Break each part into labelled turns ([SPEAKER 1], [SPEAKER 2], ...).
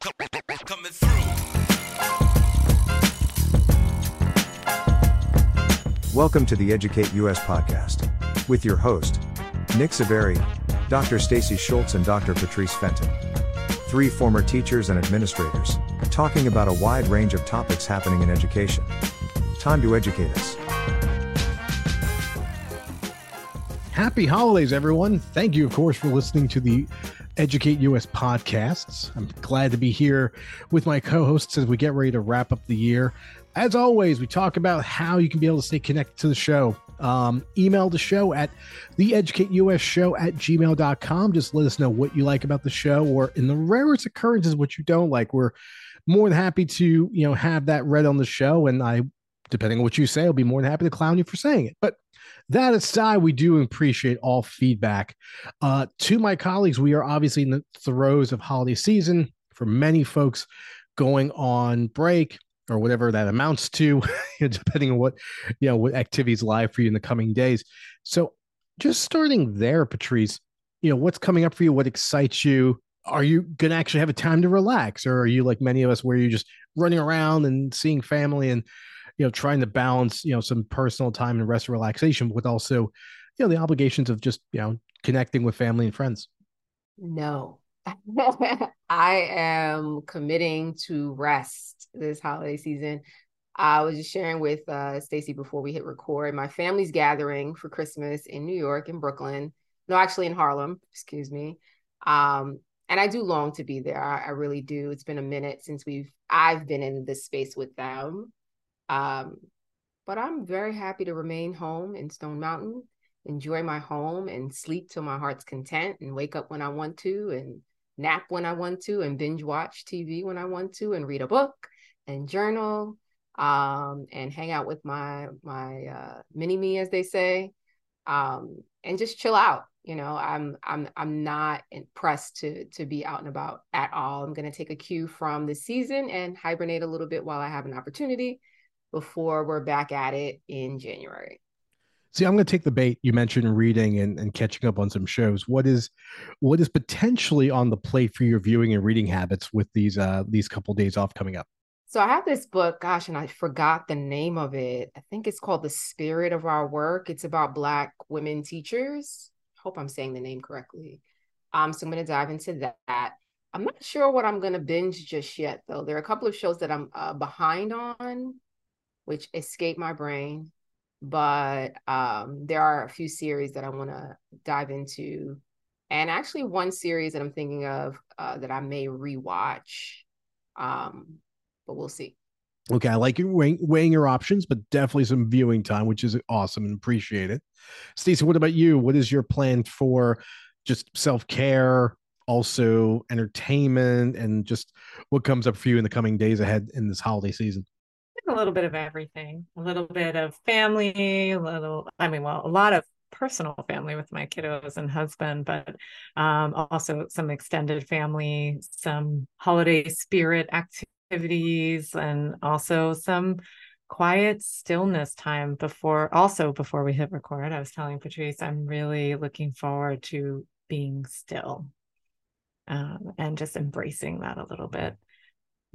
[SPEAKER 1] Coming through.
[SPEAKER 2] Welcome to the Educate US podcast with your host, Nick Saveri, Dr. Stacy Schultz, and Dr. Patrice Fenton. Three former teachers and administrators talking about a wide range of topics happening in education. Time to educate us.
[SPEAKER 3] Happy holidays, everyone. Thank you, of course, for listening to the Educate US podcasts. I'm glad to be here with my co hosts as we get ready to wrap up the year. As always, we talk about how you can be able to stay connected to the show. Um, email the show at the educate us show at gmail.com. Just let us know what you like about the show, or in the rarest occurrences, what you don't like. We're more than happy to, you know, have that read on the show. And I, depending on what you say, I'll be more than happy to clown you for saying it. But that aside, we do appreciate all feedback. Uh, to my colleagues, we are obviously in the throes of holiday season. For many folks going on break or whatever that amounts to, depending on what you know what activities lie for you in the coming days. So, just starting there, Patrice, you know what's coming up for you? What excites you? Are you to actually have a time to relax, or are you like many of us, where you're just running around and seeing family and you know trying to balance you know some personal time and rest and relaxation with also you know the obligations of just you know connecting with family and friends.
[SPEAKER 4] No. I am committing to rest this holiday season. I was just sharing with uh, stacy before we hit record my family's gathering for christmas in new york in brooklyn. No actually in harlem excuse me. Um, and i do long to be there. I, I really do. It's been a minute since we've i've been in this space with them um, but I'm very happy to remain home in Stone Mountain, enjoy my home and sleep to my heart's content and wake up when I want to and nap when I want to and binge watch TV when I want to and read a book and journal um, and hang out with my my uh, mini me as they say um, and just chill out you know? I'm i'm i'm not impressed to to be out and about at all. I'm going to take a cue from the season and hibernate a little bit while i have an opportunity before we're back at it in January.
[SPEAKER 3] See, I'm going to take the bait. You mentioned reading and, and catching up on some shows. What is what is potentially on the plate for your viewing and reading habits with these uh these couple days off coming up?
[SPEAKER 4] So I have this book, gosh, and I forgot the name of it. I think it's called The Spirit of Our Work. It's about Black women teachers. Hope I'm saying the name correctly. Um, so I'm going to dive into that. I'm not sure what I'm going to binge just yet, though. There are a couple of shows that I'm uh, behind on which escaped my brain. But um, there are a few series that I want to dive into. And actually, one series that I'm thinking of uh, that I may rewatch. Um, but we'll see.
[SPEAKER 3] Okay, I like you weighing, weighing, your options, but definitely some viewing time, which is awesome and appreciate it. Stacey, what about you? What is your plan for just self care, also entertainment, and just what comes up for you in the coming days ahead in this holiday season?
[SPEAKER 5] A little bit of everything a little bit of family a little i mean well a lot of personal family with my kiddos and husband but um, also some extended family some holiday spirit activities and also some quiet stillness time before also before we hit record. I was telling patrice i'm really looking forward to being still um, and just embracing that a little bit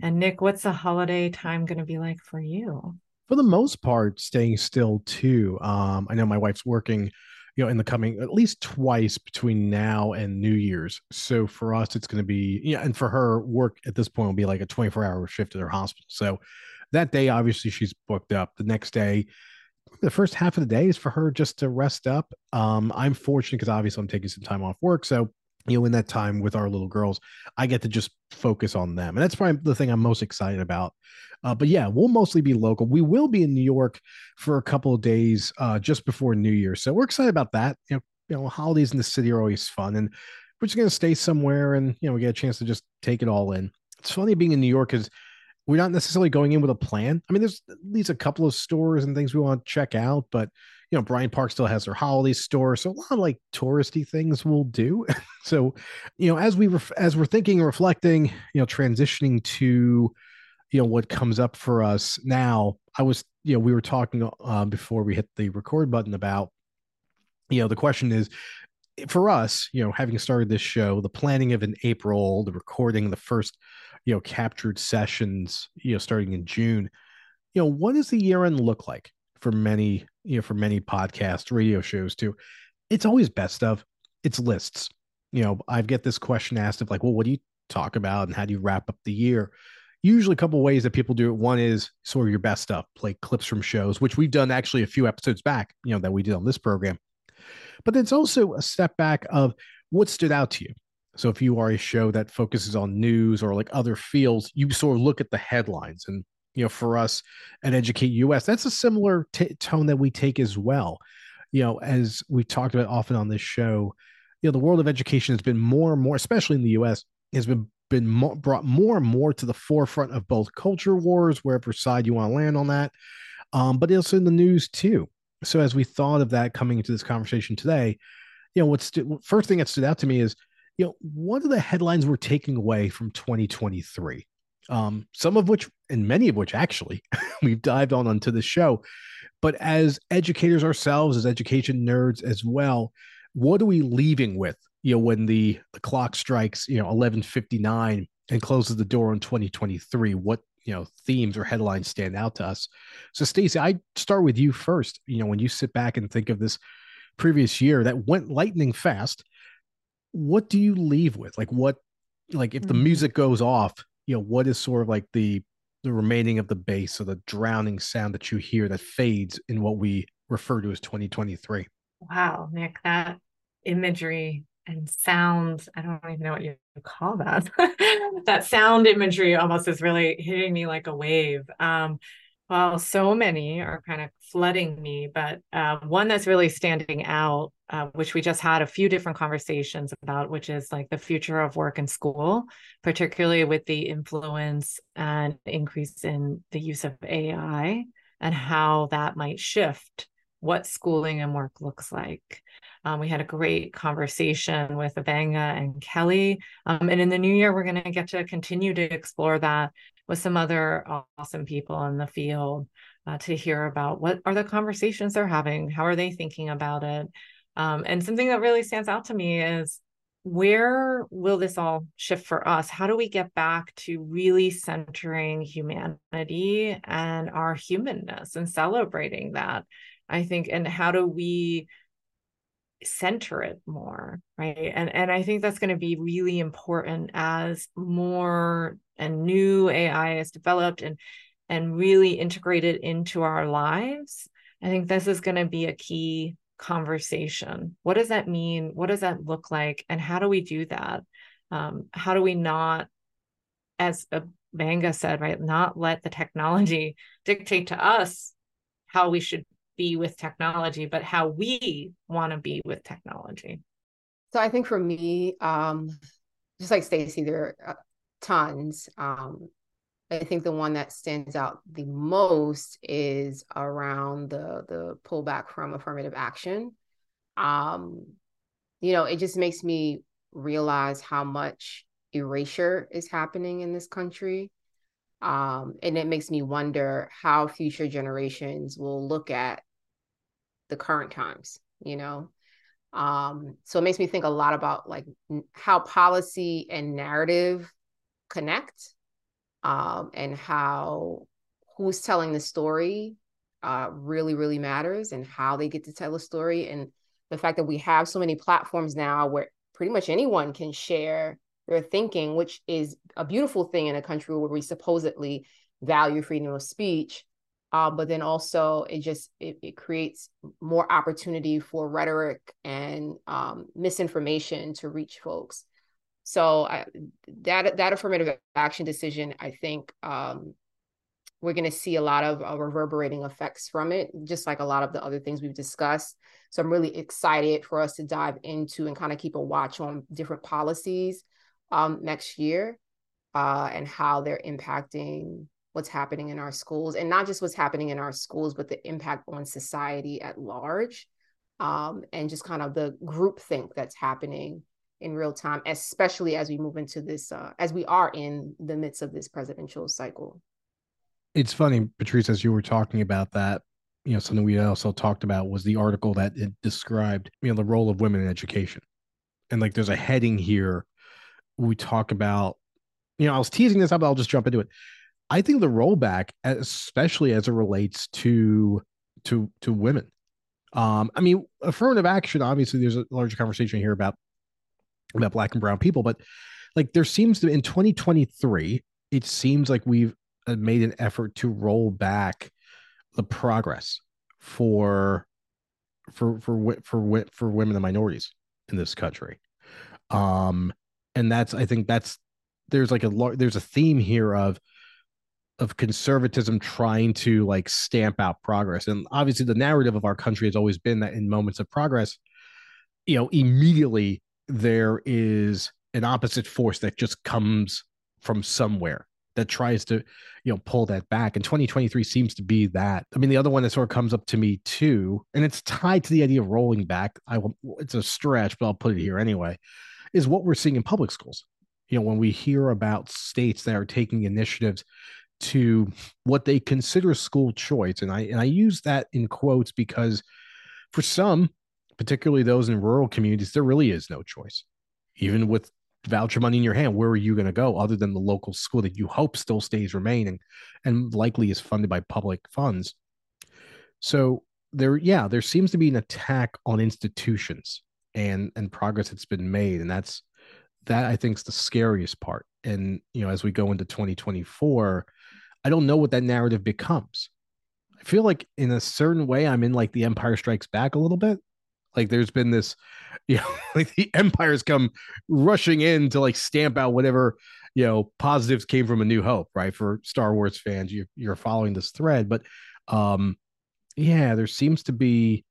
[SPEAKER 5] and Nick, what's the holiday time going to be like for you?
[SPEAKER 3] For the most part, staying still too. Um, I know my wife's working, you know, in the coming at least twice between now and New Year's. So for us, it's going to be, yeah, and for her, work at this point will be like a 24 hour shift at her hospital. So that day, obviously, she's booked up. The next day, the first half of the day is for her just to rest up. Um, I'm fortunate because obviously I'm taking some time off work. So you know, in that time with our little girls, I get to just focus on them. And that's probably the thing I'm most excited about. Uh, but yeah, we'll mostly be local. We will be in New York for a couple of days uh, just before New Year. So we're excited about that. You know, you know, holidays in the city are always fun. And we're just going to stay somewhere and, you know, we get a chance to just take it all in. It's funny being in New York because we're not necessarily going in with a plan. I mean, there's at least a couple of stores and things we want to check out, but you know, Bryant Park still has their holiday store, so a lot of like touristy things we'll do. so, you know, as we ref- as we're thinking and reflecting, you know, transitioning to, you know, what comes up for us now. I was, you know, we were talking uh, before we hit the record button about, you know, the question is, for us, you know, having started this show, the planning of in April, the recording, the first, you know, captured sessions, you know, starting in June. You know, what does the year end look like for many, you know, for many podcasts, radio shows too? It's always best of, it's lists. You know, I get this question asked of like, well, what do you talk about and how do you wrap up the year? Usually, a couple ways that people do it. One is sort of your best stuff, play clips from shows, which we've done actually a few episodes back, you know, that we did on this program. But it's also a step back of what stood out to you. So if you are a show that focuses on news or like other fields, you sort of look at the headlines. And, you know, for us at Educate US, that's a similar t- tone that we take as well. You know, as we've talked about often on this show, you know, the world of education has been more and more, especially in the US, has been been brought more and more to the forefront of both culture wars, wherever side you want to land on that, um, but also in the news too. So as we thought of that coming into this conversation today, you know, what's st- first thing that stood out to me is, you know, what are the headlines we're taking away from 2023? Um, some of which, and many of which actually, we've dived on onto the show. But as educators ourselves, as education nerds as well, what are we leaving with you know when the, the clock strikes you know 11:59 and closes the door on 2023 what you know themes or headlines stand out to us so Stacy I start with you first you know when you sit back and think of this previous year that went lightning fast what do you leave with like what like if the mm-hmm. music goes off you know what is sort of like the the remaining of the bass or the drowning sound that you hear that fades in what we refer to as 2023
[SPEAKER 5] wow nick that imagery and sound i don't even know what you call that. That sound imagery almost is really hitting me like a wave. Um well so many are kind of flooding me but uh, one that's really standing out uh, which we just had a few different conversations about which is like the future of work and school particularly with the influence and increase in the use of ai and how that might shift what schooling and work looks like um, we had a great conversation with Ebengha and Kelly. Um, and in the new year, we're going to get to continue to explore that with some other awesome people in the field uh, to hear about what are the conversations they're having, how are they thinking about it. Um, and something that really stands out to me is where will this all shift for us? How do we get back to really centering humanity and our humanness and celebrating that? I think, and how do we center it more right? And and i think that's going to be really important as more and new ai is developed and and really integrated into our lives. I think this is going to be a key conversation. What does that mean? What does that look like? And how do we do that? Um, how do we not as Ebengha said right not let the technology dictate to us how we should be with technology, but how we want to be with technology.
[SPEAKER 4] So I think for me, um, just like Stacy, there are uh, tons. Um, I think the one that stands out the most is around the the pullback from affirmative action. Um, you know, it just makes me realize how much erasure is happening in this country. Um, and it makes me wonder how future generations will look at the current times, you know? Um, so it makes me think a lot about like how policy and narrative connect um, and how who's telling the story uh, really, really matters and how they get to tell a story. And the fact that we have so many platforms now where pretty much anyone can share their thinking, which is a beautiful thing in a country where we supposedly value freedom of speech. Uh, but then also it just it, it, creates more opportunity for rhetoric and um, misinformation to reach folks. So I, that that affirmative action decision, I think um, we're going to see a lot of uh, reverberating effects from it, just like a lot of the other things we've discussed. So I'm really excited for us to dive into and kind of keep a watch on different policies um, next year uh, and how they're impacting what's happening in our schools and not just what's happening in our schools but the impact on society at large um, and just kind of the group think that's happening in real time especially as we move into this uh, as we are in the midst of this presidential cycle
[SPEAKER 3] it's funny patrice as you were talking about that you know something we also talked about was the article that it described you know the role of women in education and like there's a heading here we talk about you know, I was teasing this up, but I'll just jump into it. I think the rollback, especially as it relates to to to women. Um, I mean, affirmative action. Obviously, there's a larger conversation here about about black and brown people, but like there seems to in 2023, it seems like we've uh, made an effort to roll back the progress for for for for for women and minorities in this country. Um, and that's I think that's there's like a there's a theme here of of conservatism trying to like stamp out progress. And obviously the narrative of our country has always been that in moments of progress, you know, immediately there is an opposite force that just comes from somewhere that tries to, you know, pull that back. And 2023 seems to be that. I mean, the other one that sort of comes up to me too, and it's tied to the idea of rolling back. I will, it's a stretch, but I'll put it here anyway, is what we're seeing in public schools. You know, when we hear about states that are taking initiatives to what they consider school choice and i and i use that in quotes because for some particularly those in rural communities there really is no choice. Even with voucher money in your hand where are you going to go other than the local school that you hope still stays remaining and likely is funded by public funds? So there yeah there seems to be an attack on institutions and and progress that's been made and that's that i think is the scariest part and you know as we go into 2024 I don't know what that narrative becomes. I feel like in a certain way, I'm in like the Empire Strikes Back a little bit. Like there's been this, you know, like the empires come rushing in to like stamp out whatever, you know, positives came from A New Hope, right? For Star Wars fans, you, you're following this thread, but um, yeah, there seems to be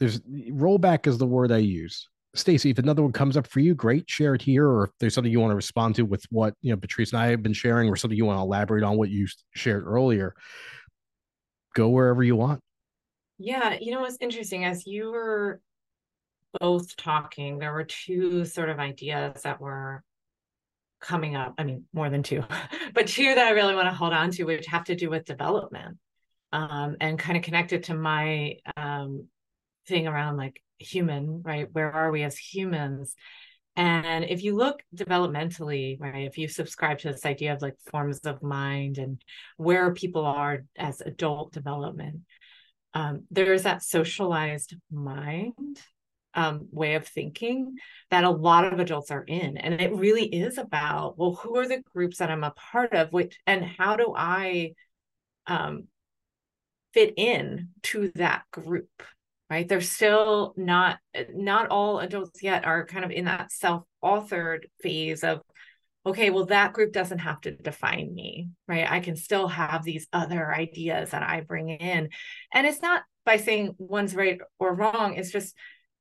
[SPEAKER 3] there's rollback is the word I use. Stacy, if another one comes up for you, great, share it here. Or if there's something you want to respond to with what you know Patrice and I have been sharing, or something you want to elaborate on what you shared earlier, go wherever you want.
[SPEAKER 5] Yeah, you know what's interesting as you were both talking, there were two sort of ideas that were coming up. I mean, more than two, but two that I really want to hold on to, which have to do with development um, and kind of connected to my um, thing around like human, right? Where are we as humans? And if you look developmentally, right, if you subscribe to this idea of like forms of mind and where people are as adult development, um, there is that socialized mind um, way of thinking that a lot of adults are in. And it really is about, well, who are the groups that I'm a part of? Which, and how do I um, fit in to that group? Right? They're still not not all adults yet are kind of in that self-authored phase of okay well that group doesn't have to define me right? I can still have these other ideas that i bring in. And it's not by saying one's right or wrong. It's just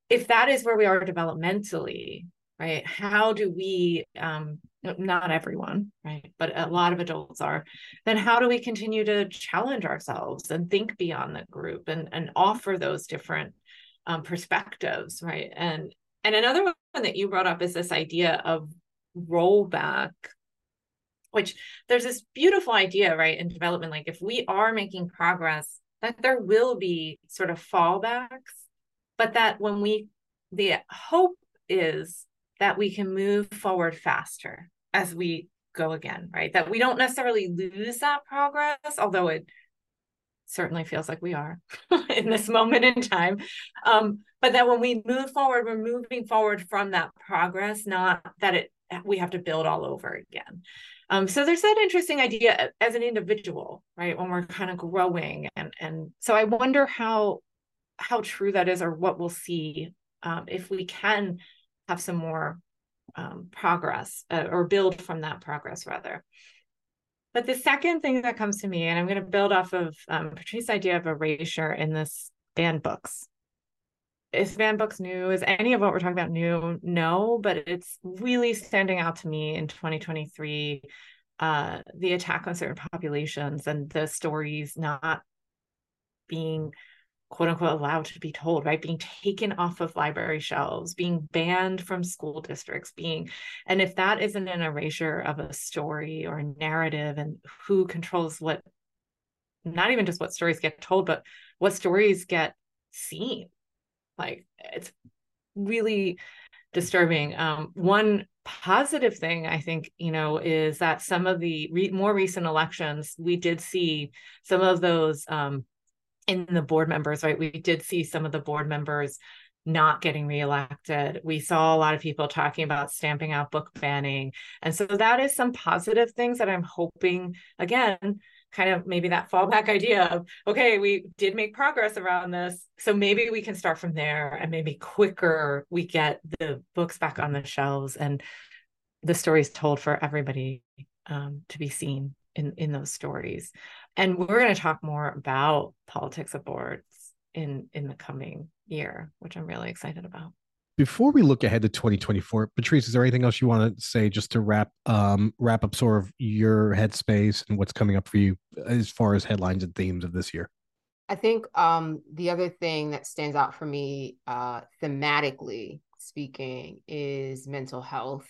[SPEAKER 5] if that is where we are developmentally right how do we um not everyone right. but a lot of adults are. Then how do we continue to challenge ourselves and think beyond the group and and offer those different um, perspectives right? And and another one that you brought up is this idea of rollback which there's this beautiful idea right in development like if we are making progress that there will be sort of fallbacks but that when we the hope is that we can move forward faster as we go again, right? That we don't necessarily lose that progress, although it certainly feels like we are in this moment in time. Um, but that when we move forward, we're moving forward from that progress, not that it we have to build all over again. Um, so there's that interesting idea as an individual, right? When we're kind of growing, and and so I wonder how how true that is, or what we'll see um, if we can have some more um, progress uh, or build from that progress rather. But the second thing that comes to me, and I'm going to build off of um, Patrice's idea of erasure in this banned books. Is banned books new? Is any of what we're talking about new? No, but it's really standing out to me in 2023. Uh, the attack on certain populations and the stories not being quote unquote allowed to be told, right? Being taken off of library shelves, being banned from school districts, being, and if that isn't an erasure of a story or a narrative and who controls what, not even just what stories get told, but what stories get seen, like it's really disturbing. Um, one positive thing i think you know is that some of the re- more recent elections we did see some of those um, in the board members right? We did see some of the board members not getting reelected. We saw a lot of people talking about stamping out book banning. And so that is some positive things that i'm hoping again kind of maybe that fallback idea of okay we did make progress around this so maybe we can start from there and maybe quicker we get the books back on the shelves. And the stories told for everybody um, to be seen in in those stories. And we're going to talk more about politics of boards in in the coming year which i'm really excited about.
[SPEAKER 3] Before we look ahead to 2024 patrice is there anything else you want to say just to wrap um wrap up sort of your headspace and what's coming up for you as far as headlines and themes of this year?
[SPEAKER 4] I think um the other thing that stands out for me uh thematically speaking is mental health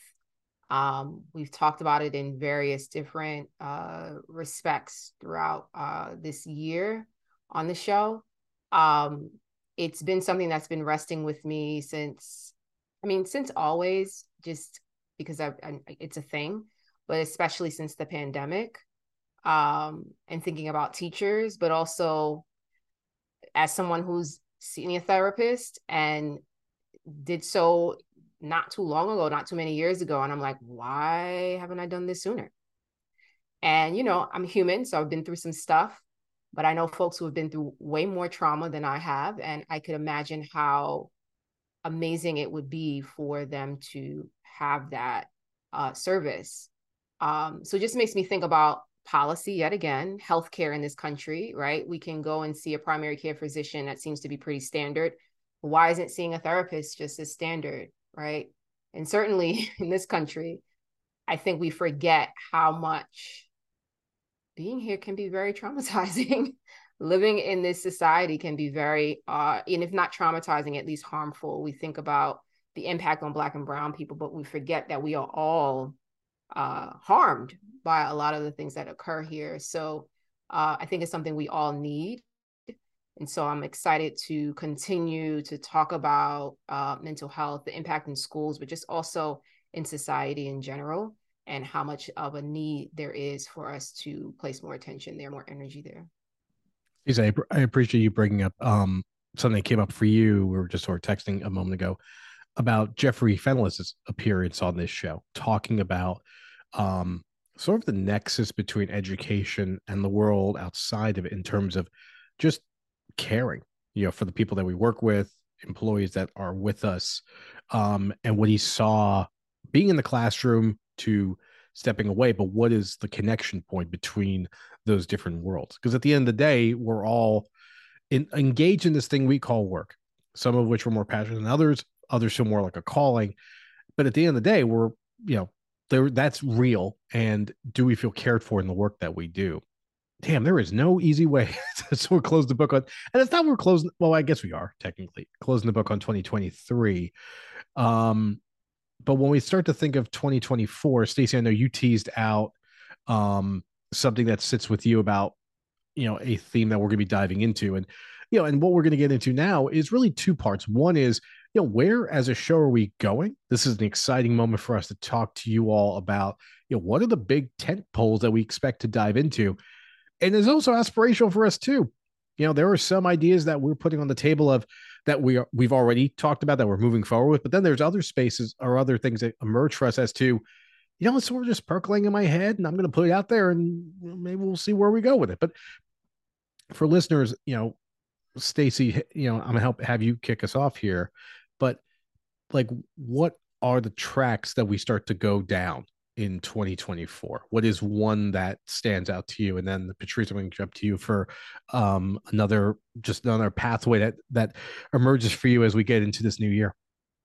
[SPEAKER 4] um, we've talked about it in various different uh, respects throughout uh, this year on the show. Um, it's been something that's been resting with me since i mean since always just because I, I, it's a thing but especially since the pandemic um and thinking about teachers but also as someone who's senior therapist and did so not too long ago not too many years ago and i'm like why haven't i done this sooner and you know i'm human so i've been through some stuff but I know folks who have been through way more trauma than I have. And I could imagine how amazing it would be for them to have that uh, service. Um, so it just makes me think about policy yet again, healthcare in this country, right? We can go and see a primary care physician that seems to be pretty standard. Why isn't seeing a therapist just as standard, right? And certainly in this country, I think we forget how much being here can be very traumatizing. Living in this society can be very, uh, and if not traumatizing, at least harmful. We think about the impact on Black and Brown people, but we forget that we are all uh, harmed by a lot of the things that occur here. So uh, I think it's something we all need. And so I'm excited to continue to talk about uh, mental health, the impact in schools, but just also in society in general and how much of a need there is for us to place more attention there, more energy there.
[SPEAKER 3] Lisa, I, appreciate you bringing up um, something that came up for you. We were just sort of texting a moment ago about Jeffrey Fenless's appearance on this show, talking about um, sort of the nexus between education and the world outside of it in terms of just caring, you know, for the people that we work with, employees that are with us, um, and what he saw being in the classroom to stepping away but what is the connection point between those different worlds? Because at the end of the day we're all in, engaged in this thing we call work some of which we're more passionate than others others feel more like a calling. But at the end of the day we're you know there that's real. And do we feel cared for in the work that we do damn there is no easy way to sort of close the book on and it's not we're closing well i guess we are technically closing the book on 2023 um but when we start to think of 2024, Stacey, I know you teased out um, something that sits with you about, you know, a theme that we're going to be diving into. And, you know, and what we're going to get into now is really two parts. One is, you know, where as a show are we going? This is an exciting moment for us to talk to you all about, you know, what are the big tent poles that we expect to dive into? And it's also aspirational for us too. You know, there are some ideas that we're putting on the table of, that we are, we've already talked about that we're moving forward with. But then there's other spaces or other things that emerge for us as to, you know, it's sort of just percolating in my head, and I'm going to put it out there, and maybe we'll see where we go with it. But for listeners, you know, Stacey, you know, I'm gonna help have you kick us off here. But like, what are the tracks that we start to go down in 2024? What is one that stands out to you? And then Patrice, I'm going to jump to you for um, another just another pathway that that emerges for you as we get into this new year.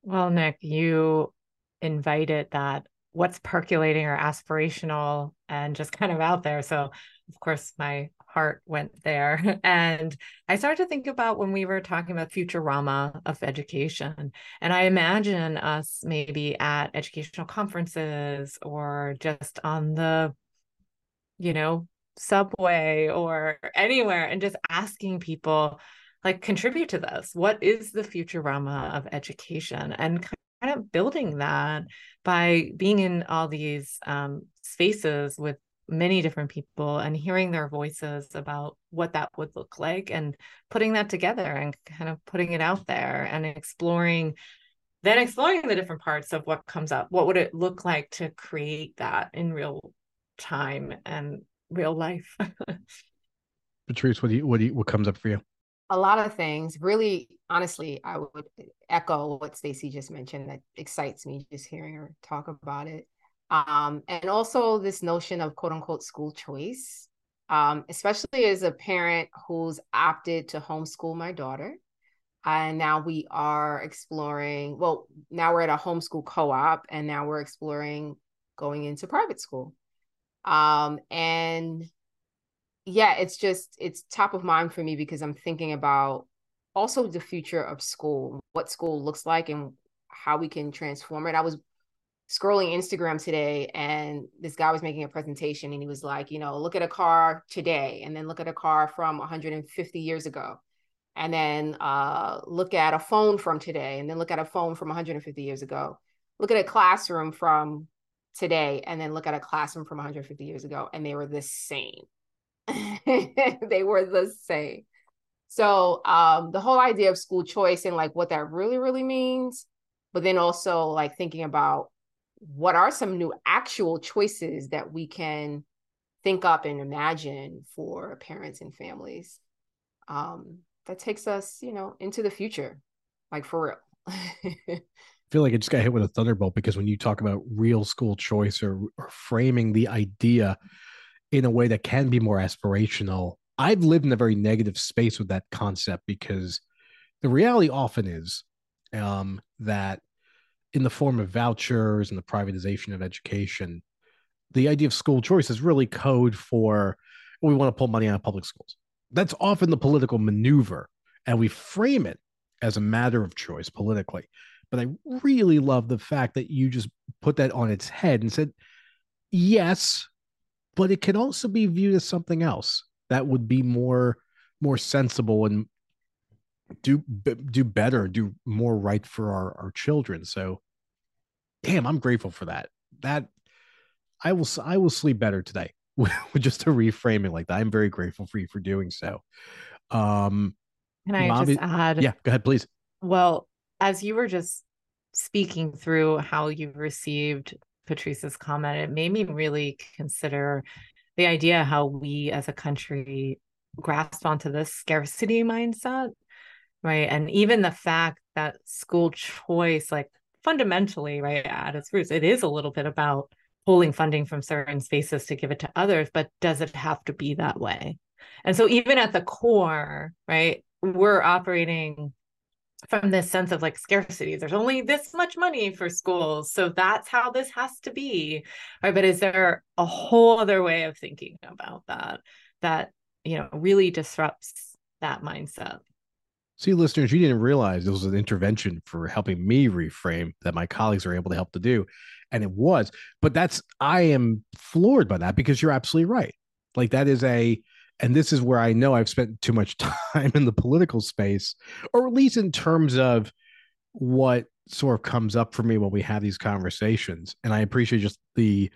[SPEAKER 5] Well, Nick, you invited that what's percolating or aspirational and just kind of out there. So, of course, my heart went there. And I started to think about when we were talking about Futurama of education. And I imagine us maybe at educational conferences or just on the, you know, subway or anywhere and just asking people, like, contribute to this. What is the Futurama of education? And kind of building that by being in all these um, spaces with many different people and hearing their voices about what that would look like and putting that together and kind of putting it out there and exploring then exploring the different parts of what comes up. What would it look like to create that in real time and real life?
[SPEAKER 3] Patrice what do you what do you what comes up for you?
[SPEAKER 4] A lot of things. Really honestly i would echo what stacy just mentioned that excites me just hearing her talk about it um, and also this notion of quote unquote school choice um, especially as a parent who's opted to homeschool my daughter. And now we are exploring well now we're at a homeschool co-op and now we're exploring going into private school. Um, and yeah it's just it's top of mind for me because i'm thinking about also the future of school what school looks like and how we can transform it. I was scrolling Instagram today and this guy was making a presentation and he was like, you know, look at a car today and then look at a car from 150 years ago. And then uh, look at a phone from today and then look at a phone from 150 years ago. Look at a classroom from today and then look at a classroom from 150 years ago and they were the same. they were the same. So um, the whole idea of school choice and like what that really, really means, but then also like thinking about what are some new actual choices that we can think up and imagine for parents and families um, that takes us you know into the future like for real?
[SPEAKER 3] I feel like I just got hit with a thunderbolt because when you talk about real school choice or, or framing the idea in a way that can be more aspirational, I've lived in a very negative space with that concept because the reality often is um, that in the form of vouchers and the privatization of education, the idea of school choice is really code for we want to pull money out of public schools. That's often the political maneuver, and we frame it as a matter of choice politically. But I really love the fact that you just put that on its head and said, yes, but it can also be viewed as something else that would be more more sensible and do do better, do more right for our, our children. So damn, I'm grateful for that. That I will I will sleep better today. with just to reframe it like that. I'm very grateful for you for doing so. Um
[SPEAKER 5] Can I Bobby, just add?
[SPEAKER 3] Yeah, go ahead, please.
[SPEAKER 5] Well, as you were just speaking through how you received Patrice's comment, it made me really consider the idea how we as a country grasp onto this scarcity mindset, right? And even the fact that school choice, like fundamentally, right, at its roots, it is a little bit about pulling funding from certain spaces to give it to others, but does it have to be that way? And so, even at the core, right, we're operating from this sense of like scarcity. There's only this much money for schools. So that's how this has to be. Right. But is there a whole other way of thinking about that that, you know, really disrupts that mindset?
[SPEAKER 3] See, listeners, you didn't realize this was an intervention for helping me reframe that my colleagues are able to help to do. And it was. But that's, I am floored by that because you're absolutely right. Like, that is a, and this is where I know I've spent too much time in the political space, or at least in terms of what sort of comes up for me when we have these conversations. And I appreciate just the,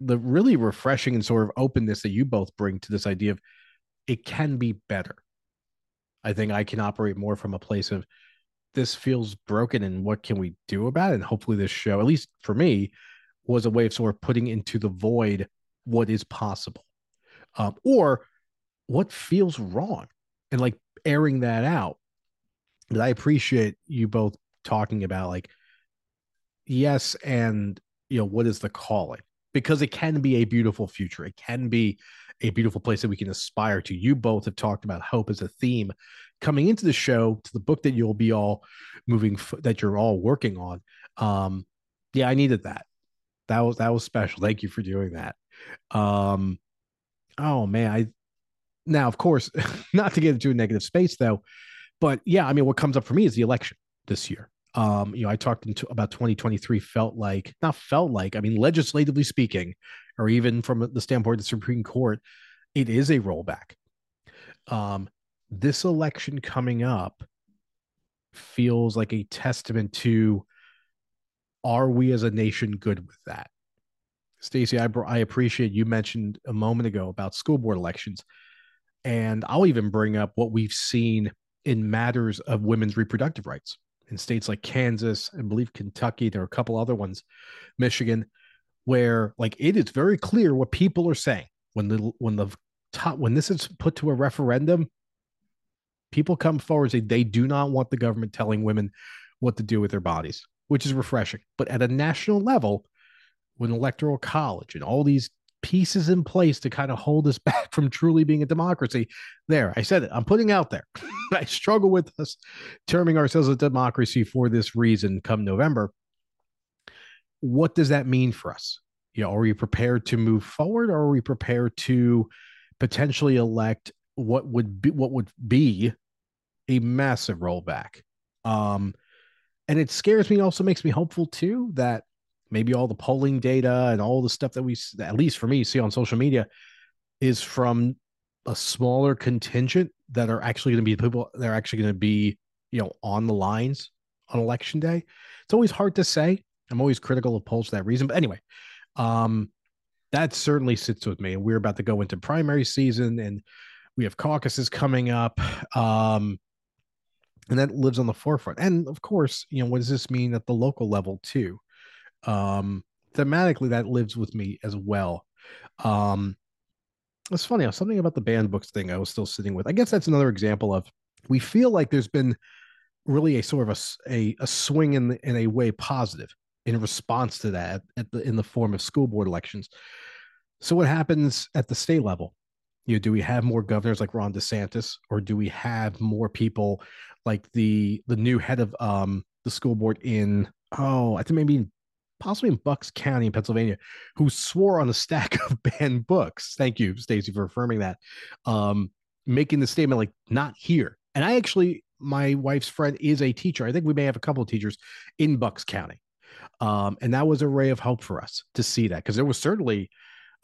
[SPEAKER 3] the really refreshing and sort of openness that you both bring to this idea of it can be better I think I can operate more from a place of this feels broken and what can we do about it? And hopefully, this show, at least for me, was a way of sort of putting into the void what is possible um, or what feels wrong and like airing that out. But I appreciate you both talking about like, yes, and you know, what is the calling? Because it can be a beautiful future. It can be a beautiful place that we can aspire to. You both have talked about hope as a theme coming into the show to the book that you'll be all moving that you're all working on. Um, yeah, I needed that. That was that was special. Thank you for doing that. Um, oh man, I now of course not to get into a negative space though, but yeah, I mean, what comes up for me is the election this year. Um, you know, I talked into about 2023 felt like not felt like, I mean, legislatively speaking, or even from the standpoint of the Supreme Court, it is a rollback. Um, this election coming up feels like a testament to are we as a nation good with that? Stacey, I, I appreciate you mentioned a moment ago about school board elections. And I'll even bring up what we've seen in matters of women's reproductive rights in states like Kansas, I believe Kentucky, there are a couple other ones, Michigan, where like it is very clear what people are saying when the when the top when this is put to a referendum, people come forward and say they do not want the government telling women what to do with their bodies, which is refreshing. But at a national level, with an electoral college and all these pieces in place to kind of hold us back from truly being a democracy. There, I said it. I'm putting out there. I struggle with us terming ourselves a democracy for this reason come November. What does that mean for us? You know, are we prepared to move forward or are we prepared to potentially elect what would be what would be a massive rollback? Um, and it scares me, also makes me hopeful too that maybe all the polling data and all the stuff that we at least for me see on social media is from a smaller contingent that are actually going to be people that are actually going to be you know on the lines on election day it's always hard to say i'm always critical of polls for that reason but anyway um that certainly sits with me. And we're about to go into primary season and we have caucuses coming up um and that lives on the forefront. And of course you know what does this mean at the local level too? Um thematically that lives with me as well. Um it's funny something about the banned books thing i was still sitting with. I guess that's another example of we feel like there's been really a sort of a, a, a swing in in a way positive in response to that at the, in the form of school board elections so what happens at the state level you know do we have more governors like ron desantis or do we have more people like the the new head of um the school board in oh i think maybe possibly in Bucks County in Pennsylvania, who swore on a stack of banned books. Thank you, Stacey, for affirming that. Um, making the statement like not here. And I actually, my wife's friend is a teacher. I think we may have a couple of teachers in Bucks County. Um, and that was a ray of hope for us to see that because there was certainly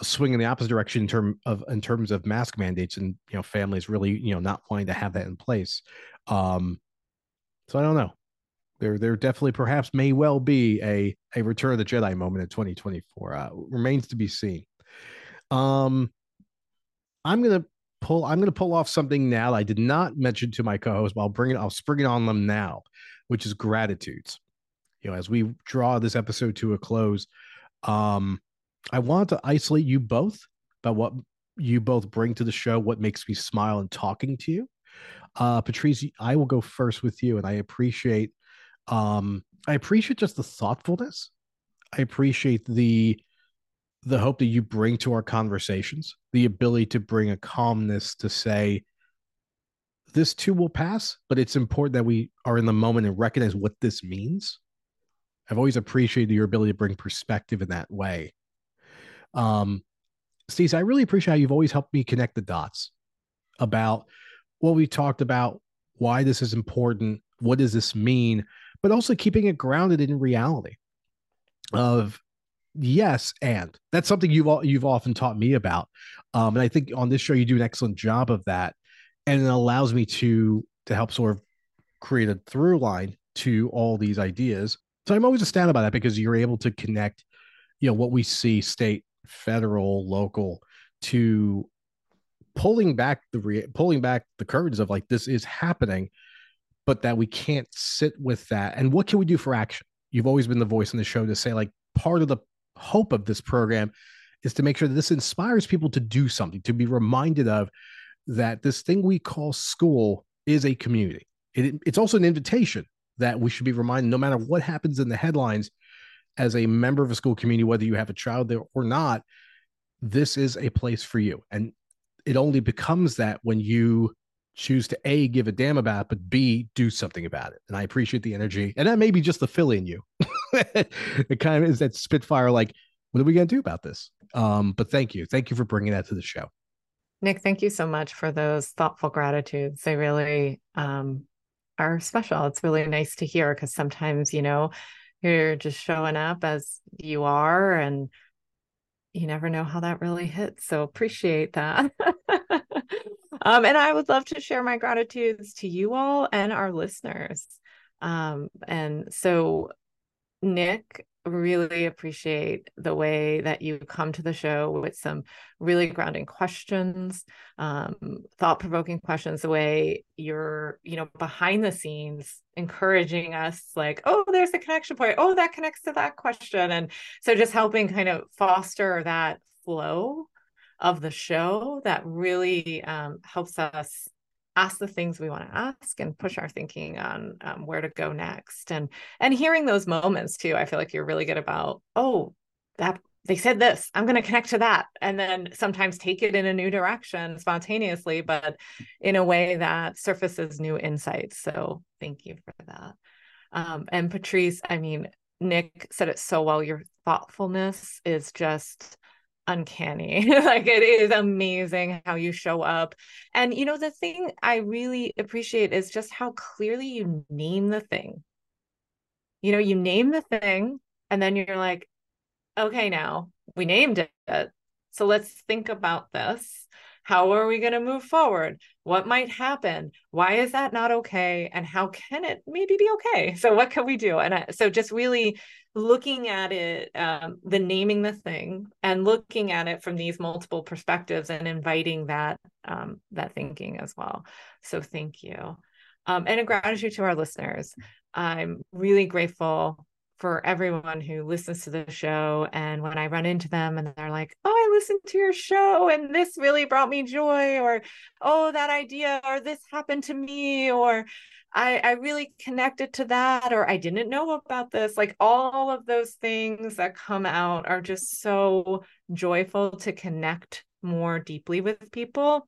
[SPEAKER 3] a swing in the opposite direction in term of in terms of mask mandates and you know families really you know not wanting to have that in place. Um, so I don't know there there definitely perhaps may well be a a Return of the Jedi moment in 2024. Uh, remains to be seen. Um, I'm gonna pull. I'm gonna pull off something now I did not mention to my co-host. But I'll bring it. I'll spring it on them now, which is gratitudes. You know, as we draw this episode to a close, um, I want to isolate you both about what you both bring to the show, what makes me smile and talking to you. Uh, Patrice, I will go first with you, and I appreciate um, I appreciate just the thoughtfulness. I appreciate the the hope that you bring to our conversations, the ability to bring a calmness to say this too will pass, but it's important that we are in the moment and recognize what this means. I've always appreciated your ability to bring perspective in that way. Um, Steve, I really appreciate how you've always helped me connect the dots about what we talked about, why this is important, what does this mean, but also keeping it grounded in reality of yes and that's something you've you've often taught me about um, and i think on this show you do an excellent job of that and it allows me to to help sort of create a through line to all these ideas so i'm always astounded by that because you're able to connect you know what we see state federal local to pulling back the re- pulling back the curtains of like this is happening but that we can't sit with that. And what can we do for action? You've always been the voice in the show to say, like, part of the hope of this program is to make sure that this inspires people to do something, to be reminded of that this thing we call school is a community. It, it's also an invitation that we should be reminded no matter what happens in the headlines as a member of a school community, whether you have a child there or not, this is a place for you. And it only becomes that when you choose to a give a damn about it, but b do something about it. And i appreciate the energy. And that may be just the philly in you. It kind of is that spitfire like what are we going to do about this? Um but thank you. Thank you for bringing that to the show.
[SPEAKER 5] Nick thank you so much for those thoughtful gratitudes. They really um are special it's really nice to hear because sometimes you know you're just showing up as you are and you never know how that really hits so appreciate that um, and I would love to share my gratitudes to you all and our listeners. Um, and so, Nick, really appreciate the way that you come to the show with some really grounding questions, um, thought provoking questions, the way you're, you know, behind the scenes encouraging us, like, oh, there's a connection point. Oh, that connects to that question. And so just helping kind of foster that flow of the show that really um, helps us ask the things we want to ask and push our thinking on um, where to go next. And and hearing those moments too i feel like you're really good about oh that they said this i'm going to connect to that. And then sometimes take it in a new direction spontaneously but in a way that surfaces new insights. So thank you for that. Um, and patrice i mean nick said it so well your thoughtfulness is just uncanny. like it is amazing how you show up. And you know, the thing I really appreciate is just how clearly you name the thing. You know, you name the thing and then you're like, okay, now we named it. So let's think about this. How are we going to move forward? What might happen? Why is that not okay? And how can it maybe be okay? So, what can we do? And I, so, just really looking at it, um, the naming the thing, and looking at it from these multiple perspectives, and inviting that um, that thinking as well. So, thank you, um, and a gratitude to our listeners. I'm really grateful for everyone who listens to the show. And when I run into them and they're like, oh, I listened to your show and this really brought me joy, or oh, that idea, or this happened to me, or I, I really connected to that, or I didn't know about this. Like all of those things that come out are just so joyful to connect more deeply with people.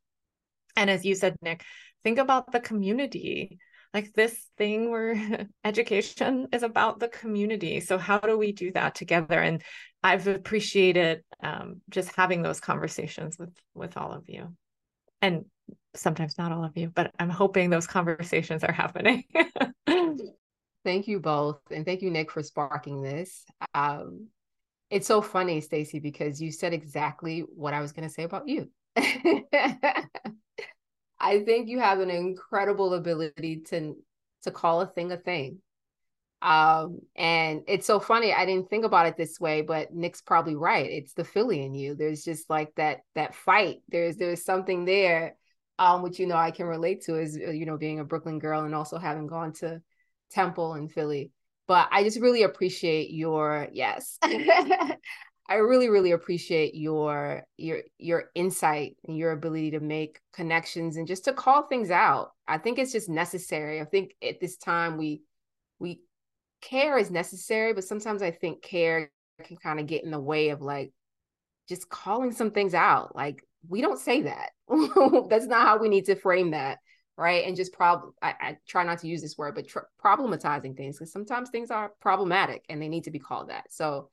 [SPEAKER 5] And as you said, Nick, think about the community like this thing where education is about the community. So how do we do that together? And i've appreciated um, just having those conversations with with all of you. And sometimes not all of you but i'm hoping those conversations are happening.
[SPEAKER 4] Thank you both and thank you nick for sparking this. Um, it's so funny stacy because you said exactly what i was going to say about you I think you have an incredible ability to to call a thing a thing. Um, and it's so funny. I didn't think about it this way, but Nick's probably right. It's the Philly in you. There's just like that that fight. There's there's something there, um, which you know I can relate to is uh, you know being a Brooklyn girl and also having gone to Temple and Philly. But I just really appreciate your yes. I really, really appreciate your your your insight and your ability to make connections and just to call things out. I think it's just necessary. I think at this time we we care is necessary, but sometimes I think care can kind of get in the way of like just calling some things out. Like we don't say that. That's not how we need to frame that, right? And just problem. I, I, try not to use this word, but tr- problematizing things because sometimes things are problematic and they need to be called that. So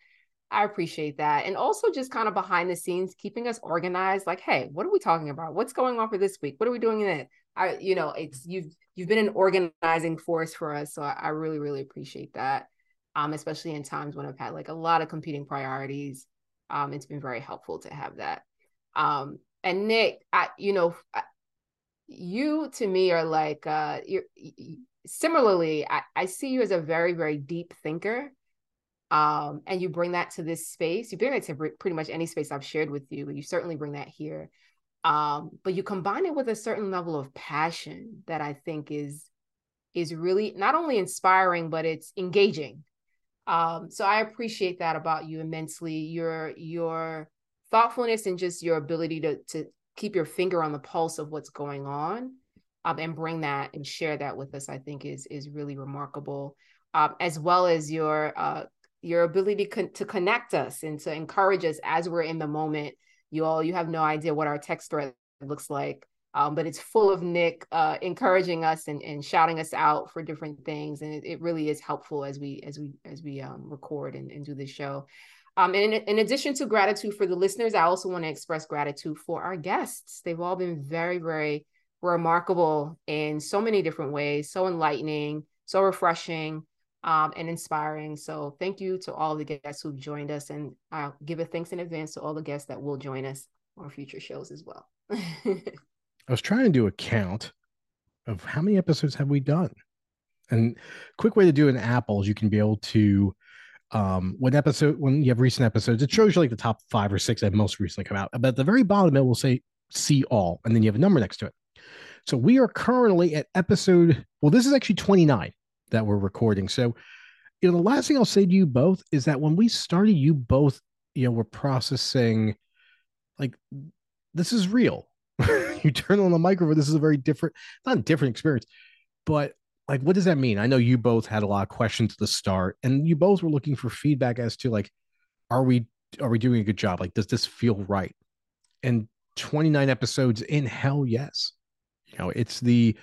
[SPEAKER 4] I appreciate that. And also just kind of behind the scenes, keeping us organized, like, hey, what are we talking about? What's going on for this week? What are we doing in it? I, you know, it's you've you've been an organizing force for us. So I, I really, really appreciate that. Um, especially in times when I've had like a lot of competing priorities. Um, it's been very helpful to have that. Um, and Nick, I, you know, I, you to me are like uh you're similarly, I, I see you as a very, very deep thinker um, and you bring that to this space. You bring it to pretty much any space I've shared with you, you certainly bring that here. Um, but you combine it with a certain level of passion that I think is is really not only inspiring but it's engaging. Um, so I appreciate that about you immensely. Your your thoughtfulness and just your ability to to keep your finger on the pulse of what's going on um, and bring that and share that with us. I think is is really remarkable. Um, as well as your uh, your ability con- to connect us and to encourage us as we're in the moment. You all, you have no idea what our text thread looks like, um, but it's full of Nick uh, encouraging us and, and shouting us out for different things, and it, it really is helpful as we as we as we um, record and, and do this show. Um, and in, in addition to gratitude for the listeners, I also want to express gratitude for our guests. They've all been very, very remarkable in so many different ways, so enlightening, so refreshing um, and inspiring. So thank you to all the guests who've joined us, and I'll give a thanks in advance to all the guests that will join us on future shows as well.
[SPEAKER 3] I was trying to do a count of how many episodes have we done, and quick way to do an apple is you can be able to um, when episode when you have recent episodes, it shows you like the top five or six that most recently come out. But at the very bottom, it will say see all, and then you have a number next to it. So we are currently at episode. Well, this is actually 29 that we're recording. So, you know, the last thing I'll say to you both is that when we started, you both, you know, were processing like this is real. you turn on the microphone. This is a very different, not a different experience, but like what does that mean i know you both had a lot of questions at the start and you both were looking for feedback as to like are we are we doing a good job like does this feel right and 29 episodes in hell yes you know it's the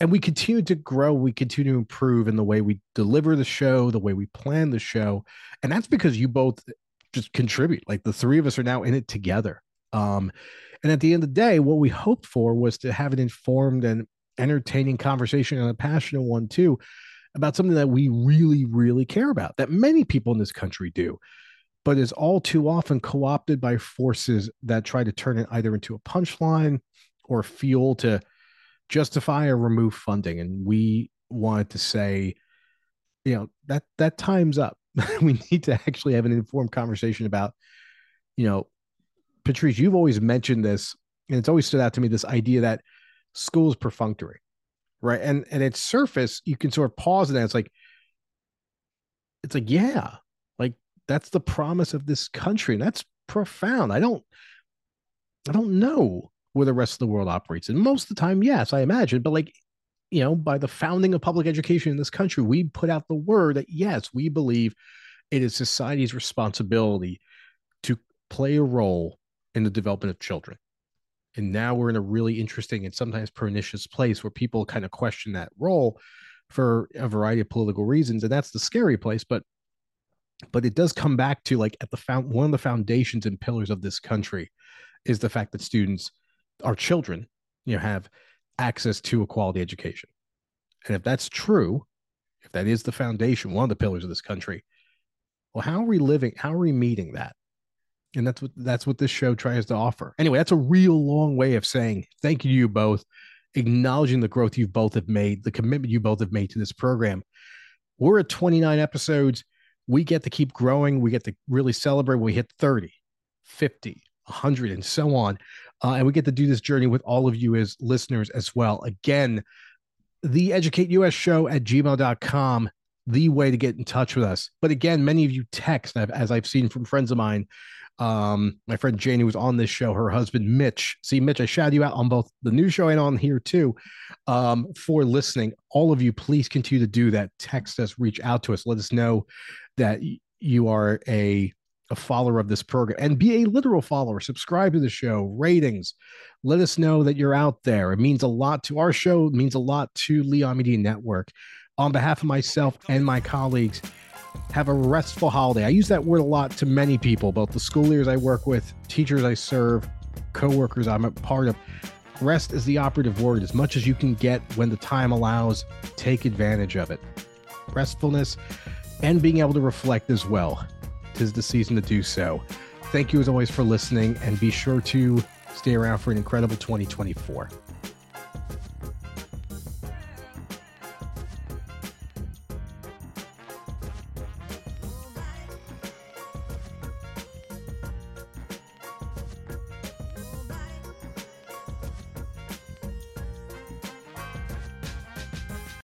[SPEAKER 3] and we continue to grow we continue to improve in the way we deliver the show the way we plan the show and that's because you both just contribute like the three of us are now in it together. Um and at the end of the day what we hoped for was to have an informed and entertaining conversation and a passionate one too about something that we really, really care about, that many people in this country do, but is all too often co opted by forces that try to turn it either into a punchline or fuel to justify or remove funding. And we wanted to say, you know, that that time's up. we need to actually have an informed conversation about, you know, Patrice, you've always mentioned this, and it's always stood out to me this idea that school is perfunctory, right? And and its surface, you can sort of pause and it's like, it's like, yeah, like that's the promise of this country, and that's profound. I don't, I don't know where the rest of the world operates, and most of the time, yes, I imagine, but like, you know, by the founding of public education in this country, we put out the word that yes, we believe it is society's responsibility to play a role in the development of children. And now we're in a really interesting and sometimes pernicious place where people kind of question that role for a variety of political reasons and that's the scary place but but it does come back to like at the found one of the foundations and pillars of this country is the fact that students our children you know have access to a quality education. And if that's true if that is the foundation one of the pillars of this country well how are we living how are we meeting that? And that's what that's what this show tries to offer. Anyway that's a real long way of saying thank you to you both acknowledging the growth you both have made the commitment you both have made to this program. We're at 29 episodes. We get to keep growing. We get to really celebrate. When we hit 30 50 100 and so on uh, and we get to do this journey with all of you as listeners as well again the educate us show at gmail.com the way to get in touch with us but again many of you text as i've seen from friends of mine um, my friend Jane, who was on this show, her husband Mitch. See, Mitch, I shout you out on both the new show and on here too um, for listening. All of you, please continue to do that. Text us, reach out to us, let us know that you are a a follower of this program and be a literal follower. Subscribe to the show, ratings. Let us know that you're out there. It means a lot to our show. It means a lot to Leon Media Network. On behalf of myself and my colleagues, have a restful holiday. I use that word a lot to many people, both the school leaders I work with, teachers I serve, coworkers I'm a part of. Rest is the operative word. As much as you can get when the time allows, take advantage of it. Restfulness and being able to reflect as well. Tis the season to do so. Thank you as always for listening, and be sure to stay around for an incredible 2024.